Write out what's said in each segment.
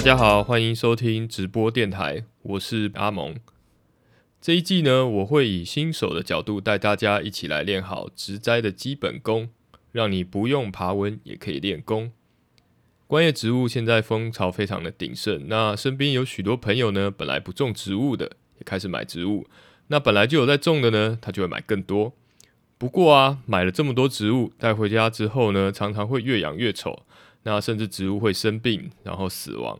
大家好，欢迎收听直播电台，我是阿蒙。这一季呢，我会以新手的角度带大家一起来练好植栽的基本功，让你不用爬文也可以练功。观叶植物现在风潮非常的鼎盛，那身边有许多朋友呢，本来不种植物的，也开始买植物。那本来就有在种的呢，他就会买更多。不过啊，买了这么多植物带回家之后呢，常常会越养越丑，那甚至植物会生病，然后死亡。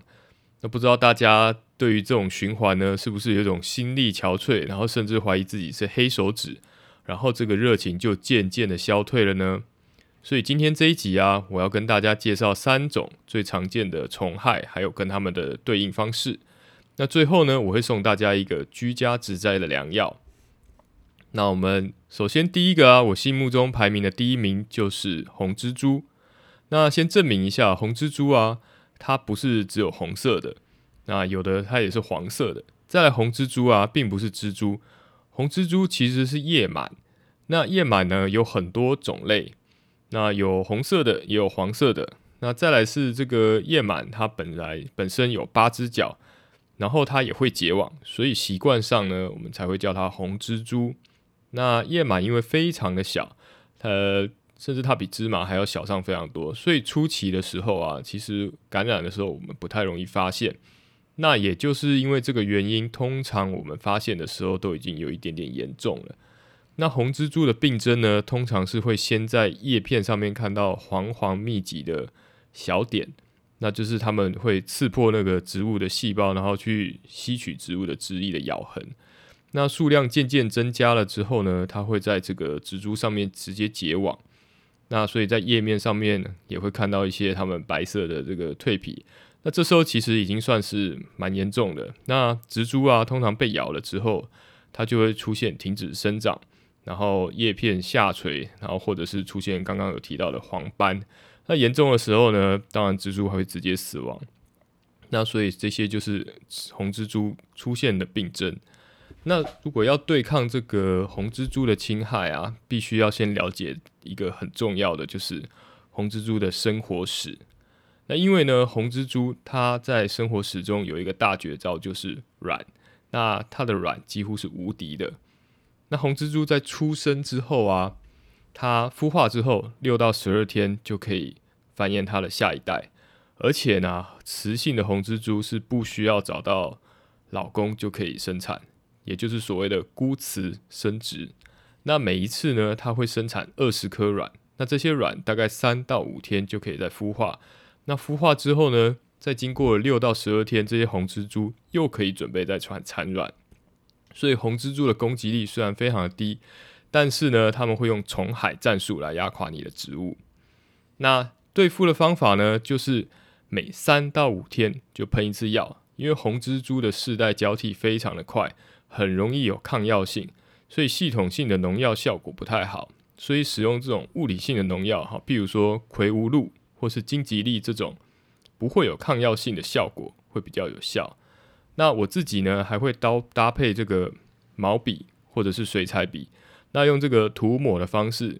那不知道大家对于这种循环呢，是不是有一种心力憔悴，然后甚至怀疑自己是黑手指，然后这个热情就渐渐的消退了呢？所以今天这一集啊，我要跟大家介绍三种最常见的虫害，还有跟它们的对应方式。那最后呢，我会送大家一个居家植栽的良药。那我们首先第一个啊，我心目中排名的第一名就是红蜘蛛。那先证明一下，红蜘蛛啊，它不是只有红色的，那有的它也是黄色的。再来，红蜘蛛啊，并不是蜘蛛，红蜘蛛其实是叶螨。那叶螨呢，有很多种类。那有红色的，也有黄色的。那再来是这个叶螨，它本来本身有八只脚，然后它也会结网，所以习惯上呢，我们才会叫它红蜘蛛。那叶螨因为非常的小，呃，甚至它比芝麻还要小上非常多，所以初期的时候啊，其实感染的时候我们不太容易发现。那也就是因为这个原因，通常我们发现的时候都已经有一点点严重了。那红蜘蛛的病症呢，通常是会先在叶片上面看到黄黄密集的小点，那就是它们会刺破那个植物的细胞，然后去吸取植物的汁液的咬痕。那数量渐渐增加了之后呢，它会在这个植株上面直接结网。那所以在叶面上面也会看到一些它们白色的这个蜕皮。那这时候其实已经算是蛮严重的。那植株啊，通常被咬了之后，它就会出现停止生长。然后叶片下垂，然后或者是出现刚刚有提到的黄斑，那严重的时候呢，当然蜘蛛还会直接死亡。那所以这些就是红蜘蛛出现的病症。那如果要对抗这个红蜘蛛的侵害啊，必须要先了解一个很重要的，就是红蜘蛛的生活史。那因为呢，红蜘蛛它在生活史中有一个大绝招，就是卵。那它的卵几乎是无敌的。那红蜘蛛在出生之后啊，它孵化之后六到十二天就可以繁衍它的下一代，而且呢，雌性的红蜘蛛是不需要找到老公就可以生产，也就是所谓的孤雌生殖。那每一次呢，它会生产二十颗卵，那这些卵大概三到五天就可以再孵化。那孵化之后呢，再经过六到十二天，这些红蜘蛛又可以准备再产产卵。所以红蜘蛛的攻击力虽然非常的低，但是呢，他们会用虫海战术来压垮你的植物。那对付的方法呢，就是每三到五天就喷一次药，因为红蜘蛛的世代交替非常的快，很容易有抗药性，所以系统性的农药效果不太好。所以使用这种物理性的农药，哈，譬如说葵无露或是荆棘粒这种，不会有抗药性的效果，会比较有效。那我自己呢，还会刀搭配这个毛笔或者是水彩笔，那用这个涂抹的方式，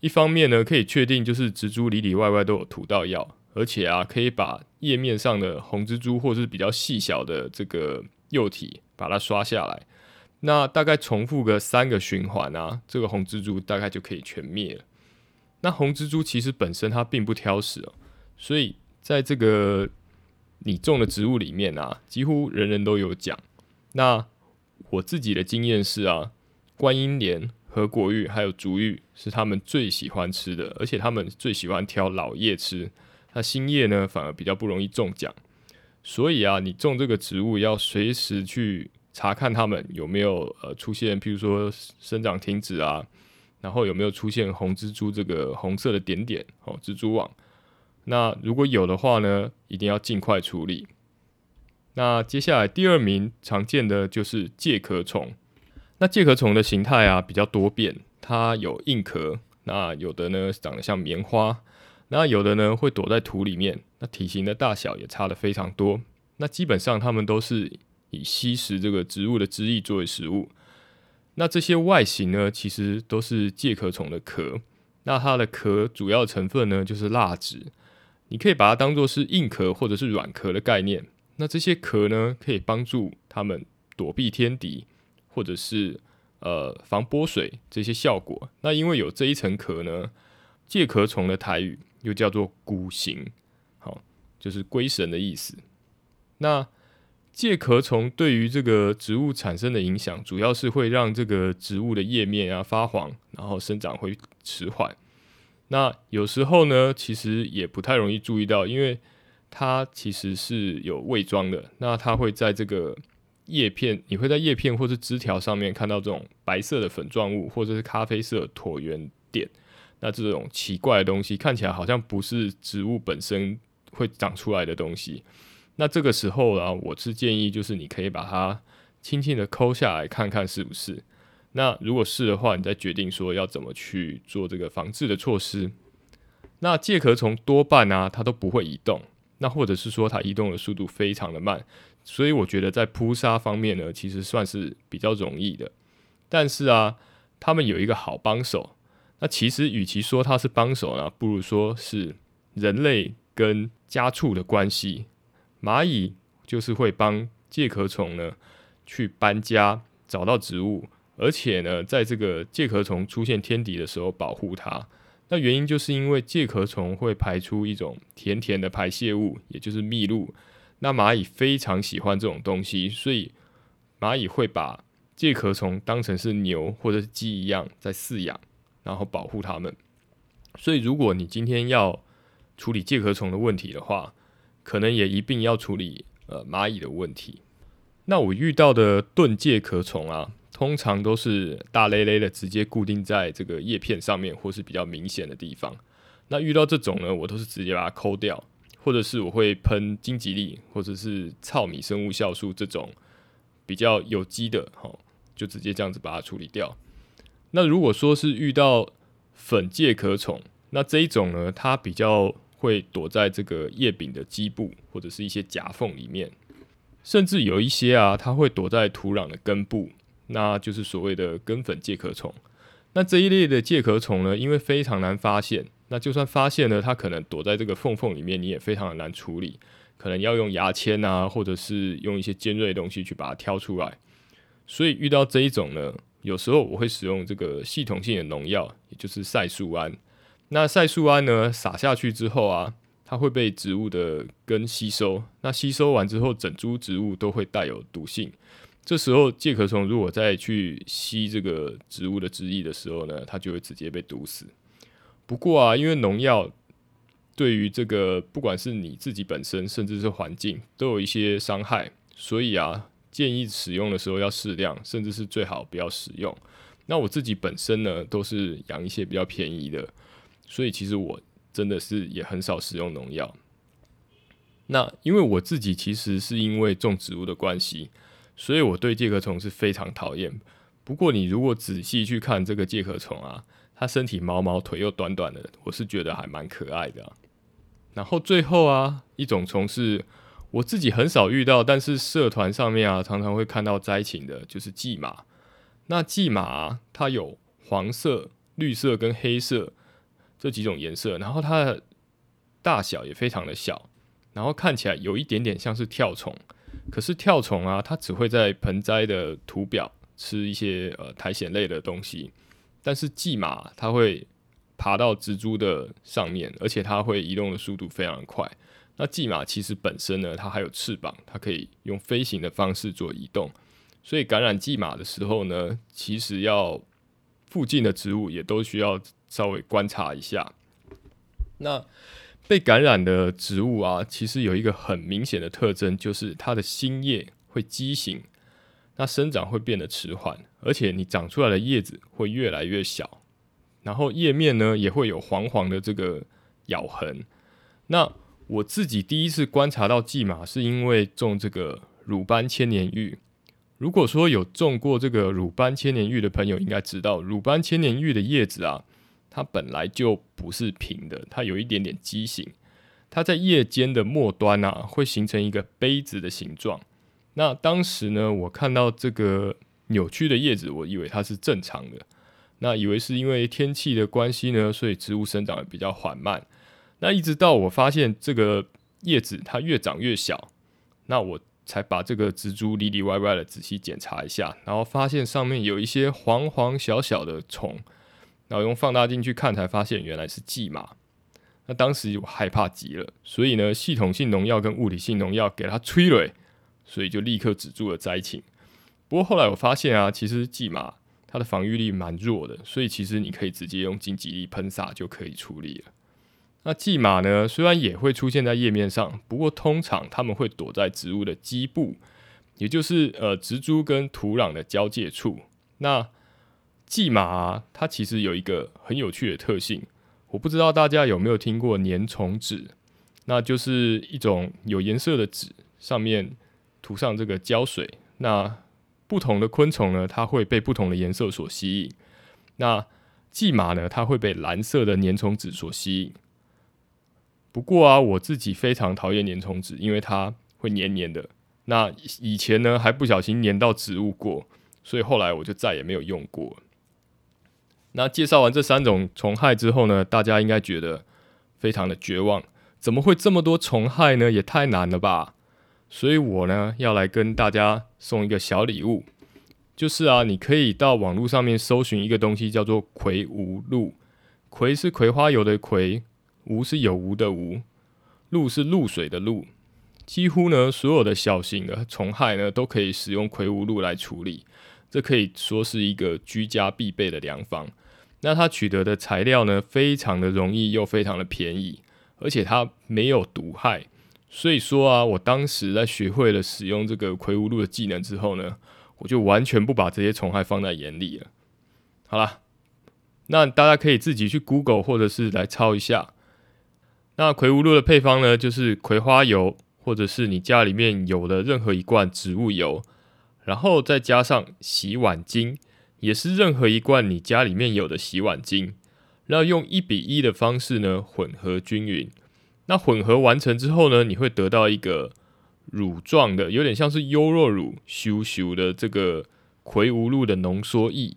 一方面呢可以确定就是植株里里外外都有涂到药，而且啊可以把叶面上的红蜘蛛或者是比较细小的这个幼体把它刷下来，那大概重复个三个循环啊，这个红蜘蛛大概就可以全灭了。那红蜘蛛其实本身它并不挑食哦，所以在这个。你种的植物里面啊，几乎人人都有讲。那我自己的经验是啊，观音莲、和果玉还有竹芋是他们最喜欢吃的，而且他们最喜欢挑老叶吃。那新叶呢，反而比较不容易中奖。所以啊，你种这个植物要随时去查看它们有没有呃出现，譬如说生长停止啊，然后有没有出现红蜘蛛这个红色的点点哦，蜘蛛网。那如果有的话呢，一定要尽快处理。那接下来第二名常见的就是介壳虫。那介壳虫的形态啊比较多变，它有硬壳，那有的呢长得像棉花，那有的呢会躲在土里面，那体型的大小也差得非常多。那基本上它们都是以吸食这个植物的汁液作为食物。那这些外形呢，其实都是介壳虫的壳。那它的壳主要成分呢就是蜡质。你可以把它当做是硬壳或者是软壳的概念。那这些壳呢，可以帮助它们躲避天敌，或者是呃防泼水这些效果。那因为有这一层壳呢，介壳虫的台语又叫做骨形，就是龟神的意思。那介壳虫对于这个植物产生的影响，主要是会让这个植物的叶面啊发黄，然后生长会迟缓。那有时候呢，其实也不太容易注意到，因为它其实是有伪装的。那它会在这个叶片，你会在叶片或是枝条上面看到这种白色的粉状物，或者是咖啡色椭圆点。那这种奇怪的东西看起来好像不是植物本身会长出来的东西。那这个时候呢，我是建议就是你可以把它轻轻的抠下来看看是不是。那如果是的话，你再决定说要怎么去做这个防治的措施。那介壳虫多半啊，它都不会移动，那或者是说它移动的速度非常的慢，所以我觉得在扑杀方面呢，其实算是比较容易的。但是啊，他们有一个好帮手。那其实与其说它是帮手呢，不如说是人类跟家畜的关系。蚂蚁就是会帮介壳虫呢去搬家，找到植物，而且呢，在这个介壳虫出现天敌的时候保护它。那原因就是因为介壳虫会排出一种甜甜的排泄物，也就是蜜露。那蚂蚁非常喜欢这种东西，所以蚂蚁会把介壳虫当成是牛或者是鸡一样在饲养，然后保护它们。所以如果你今天要处理介壳虫的问题的话，可能也一并要处理呃蚂蚁的问题。那我遇到的盾介壳虫啊，通常都是大咧咧的，直接固定在这个叶片上面，或是比较明显的地方。那遇到这种呢，我都是直接把它抠掉，或者是我会喷荆棘利，或者是糙米生物酵素这种比较有机的，哈，就直接这样子把它处理掉。那如果说是遇到粉介壳虫，那这一种呢，它比较。会躲在这个叶柄的基部或者是一些夹缝里面，甚至有一些啊，它会躲在土壤的根部，那就是所谓的根粉介壳虫。那这一类的介壳虫呢，因为非常难发现，那就算发现了，它可能躲在这个缝缝里面，你也非常的难处理，可能要用牙签啊，或者是用一些尖锐的东西去把它挑出来。所以遇到这一种呢，有时候我会使用这个系统性的农药，也就是赛树胺。那赛树胺呢，撒下去之后啊，它会被植物的根吸收。那吸收完之后，整株植物都会带有毒性。这时候介壳虫如果再去吸这个植物的汁液的时候呢，它就会直接被毒死。不过啊，因为农药对于这个不管是你自己本身，甚至是环境，都有一些伤害，所以啊，建议使用的时候要适量，甚至是最好不要使用。那我自己本身呢，都是养一些比较便宜的。所以其实我真的是也很少使用农药。那因为我自己其实是因为种植物的关系，所以我对介壳虫是非常讨厌。不过你如果仔细去看这个介壳虫啊，它身体毛毛，腿又短短的，我是觉得还蛮可爱的。然后最后啊，一种虫是我自己很少遇到，但是社团上面啊常常会看到灾情的，就是蓟马。那蓟马，它有黄色、绿色跟黑色。这几种颜色，然后它的大小也非常的小，然后看起来有一点点像是跳虫。可是跳虫啊，它只会在盆栽的土表吃一些呃苔藓类的东西，但是蓟马它会爬到植株的上面，而且它会移动的速度非常快。那蓟马其实本身呢，它还有翅膀，它可以用飞行的方式做移动。所以感染蓟马的时候呢，其实要附近的植物也都需要。稍微观察一下，那被感染的植物啊，其实有一个很明显的特征，就是它的新叶会畸形，那生长会变得迟缓，而且你长出来的叶子会越来越小，然后叶面呢也会有黄黄的这个咬痕。那我自己第一次观察到蓟马，是因为种这个鲁班千年玉。如果说有种过这个鲁班千年玉的朋友，应该知道鲁班千年玉的叶子啊。它本来就不是平的，它有一点点畸形。它在叶尖的末端啊，会形成一个杯子的形状。那当时呢，我看到这个扭曲的叶子，我以为它是正常的，那以为是因为天气的关系呢，所以植物生长得比较缓慢。那一直到我发现这个叶子它越长越小，那我才把这个植株里里外外的仔细检查一下，然后发现上面有一些黄黄小小的虫，然后用放大镜去看，才发现原来是蓟马。那当时我害怕极了，所以呢，系统性农药跟物理性农药给它催泪，所以就立刻止住了灾情。不过后来我发现啊，其实蓟马它的防御力蛮弱的，所以其实你可以直接用金吉利喷洒就可以处理了。那蓟马呢，虽然也会出现在叶面上，不过通常它们会躲在植物的基部，也就是呃植株跟土壤的交界处。那蓟马，它其实有一个很有趣的特性。我不知道大家有没有听过粘虫纸，那就是一种有颜色的纸，上面涂上这个胶水。那不同的昆虫呢，它会被不同的颜色所吸引。那蓟马呢，它会被蓝色的粘虫纸所吸引。不过啊，我自己非常讨厌粘虫纸，因为它会黏黏的。那以前呢，还不小心粘到植物过，所以后来我就再也没有用过。那介绍完这三种虫害之后呢，大家应该觉得非常的绝望，怎么会这么多虫害呢？也太难了吧！所以我呢要来跟大家送一个小礼物，就是啊，你可以到网络上面搜寻一个东西，叫做葵无露。葵是葵花油的葵，无是有无的无，露是露水的露。几乎呢所有的小型的虫害呢，都可以使用葵无露来处理。这可以说是一个居家必备的良方。那它取得的材料呢，非常的容易又非常的便宜，而且它没有毒害。所以说啊，我当时在学会了使用这个葵无露的技能之后呢，我就完全不把这些虫害放在眼里了。好啦，那大家可以自己去 Google 或者是来抄一下。那葵无露的配方呢，就是葵花油，或者是你家里面有的任何一罐植物油。然后再加上洗碗精，也是任何一罐你家里面有的洗碗精，然后用一比一的方式呢混合均匀。那混合完成之后呢，你会得到一个乳状的，有点像是优酪乳咻咻的这个葵无露的浓缩液。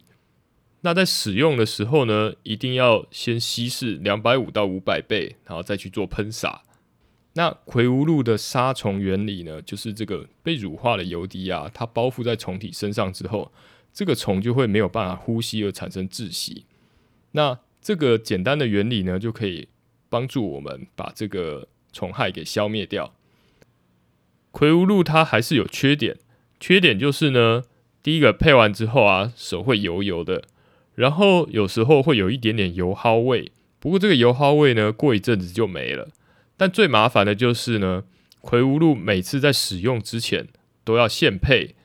那在使用的时候呢，一定要先稀释两百五到五百倍，然后再去做喷洒。那葵无露的杀虫原理呢，就是这个被乳化的油滴啊，它包覆在虫体身上之后，这个虫就会没有办法呼吸而产生窒息。那这个简单的原理呢，就可以帮助我们把这个虫害给消灭掉。葵无露它还是有缺点，缺点就是呢，第一个配完之后啊，手会油油的，然后有时候会有一点点油耗味。不过这个油耗味呢，过一阵子就没了。但最麻烦的就是呢，葵无露每次在使用之前都要现配。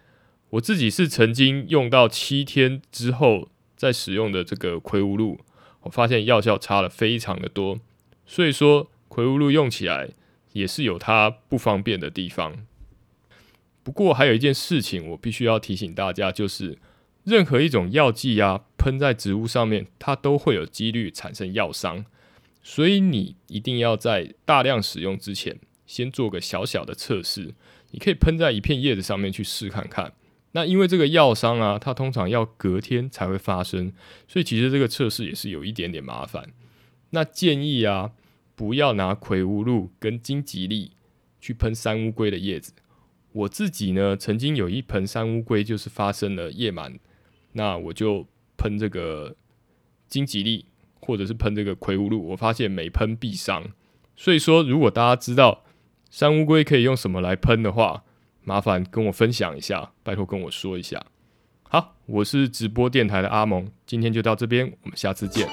我自己是曾经用到七天之后再使用的这个葵无露，我发现药效差了非常的多。所以说，葵无露用起来也是有它不方便的地方。不过还有一件事情我必须要提醒大家，就是任何一种药剂啊，喷在植物上面，它都会有几率产生药伤。所以你一定要在大量使用之前，先做个小小的测试。你可以喷在一片叶子上面去试看看。那因为这个药伤啊，它通常要隔天才会发生，所以其实这个测试也是有一点点麻烦。那建议啊，不要拿葵无露跟金吉利去喷山乌龟的叶子。我自己呢，曾经有一盆山乌龟就是发生了叶螨，那我就喷这个金吉利。或者是喷这个葵无露，我发现每喷必伤。所以说，如果大家知道山乌龟可以用什么来喷的话，麻烦跟我分享一下，拜托跟我说一下。好，我是直播电台的阿蒙，今天就到这边，我们下次见。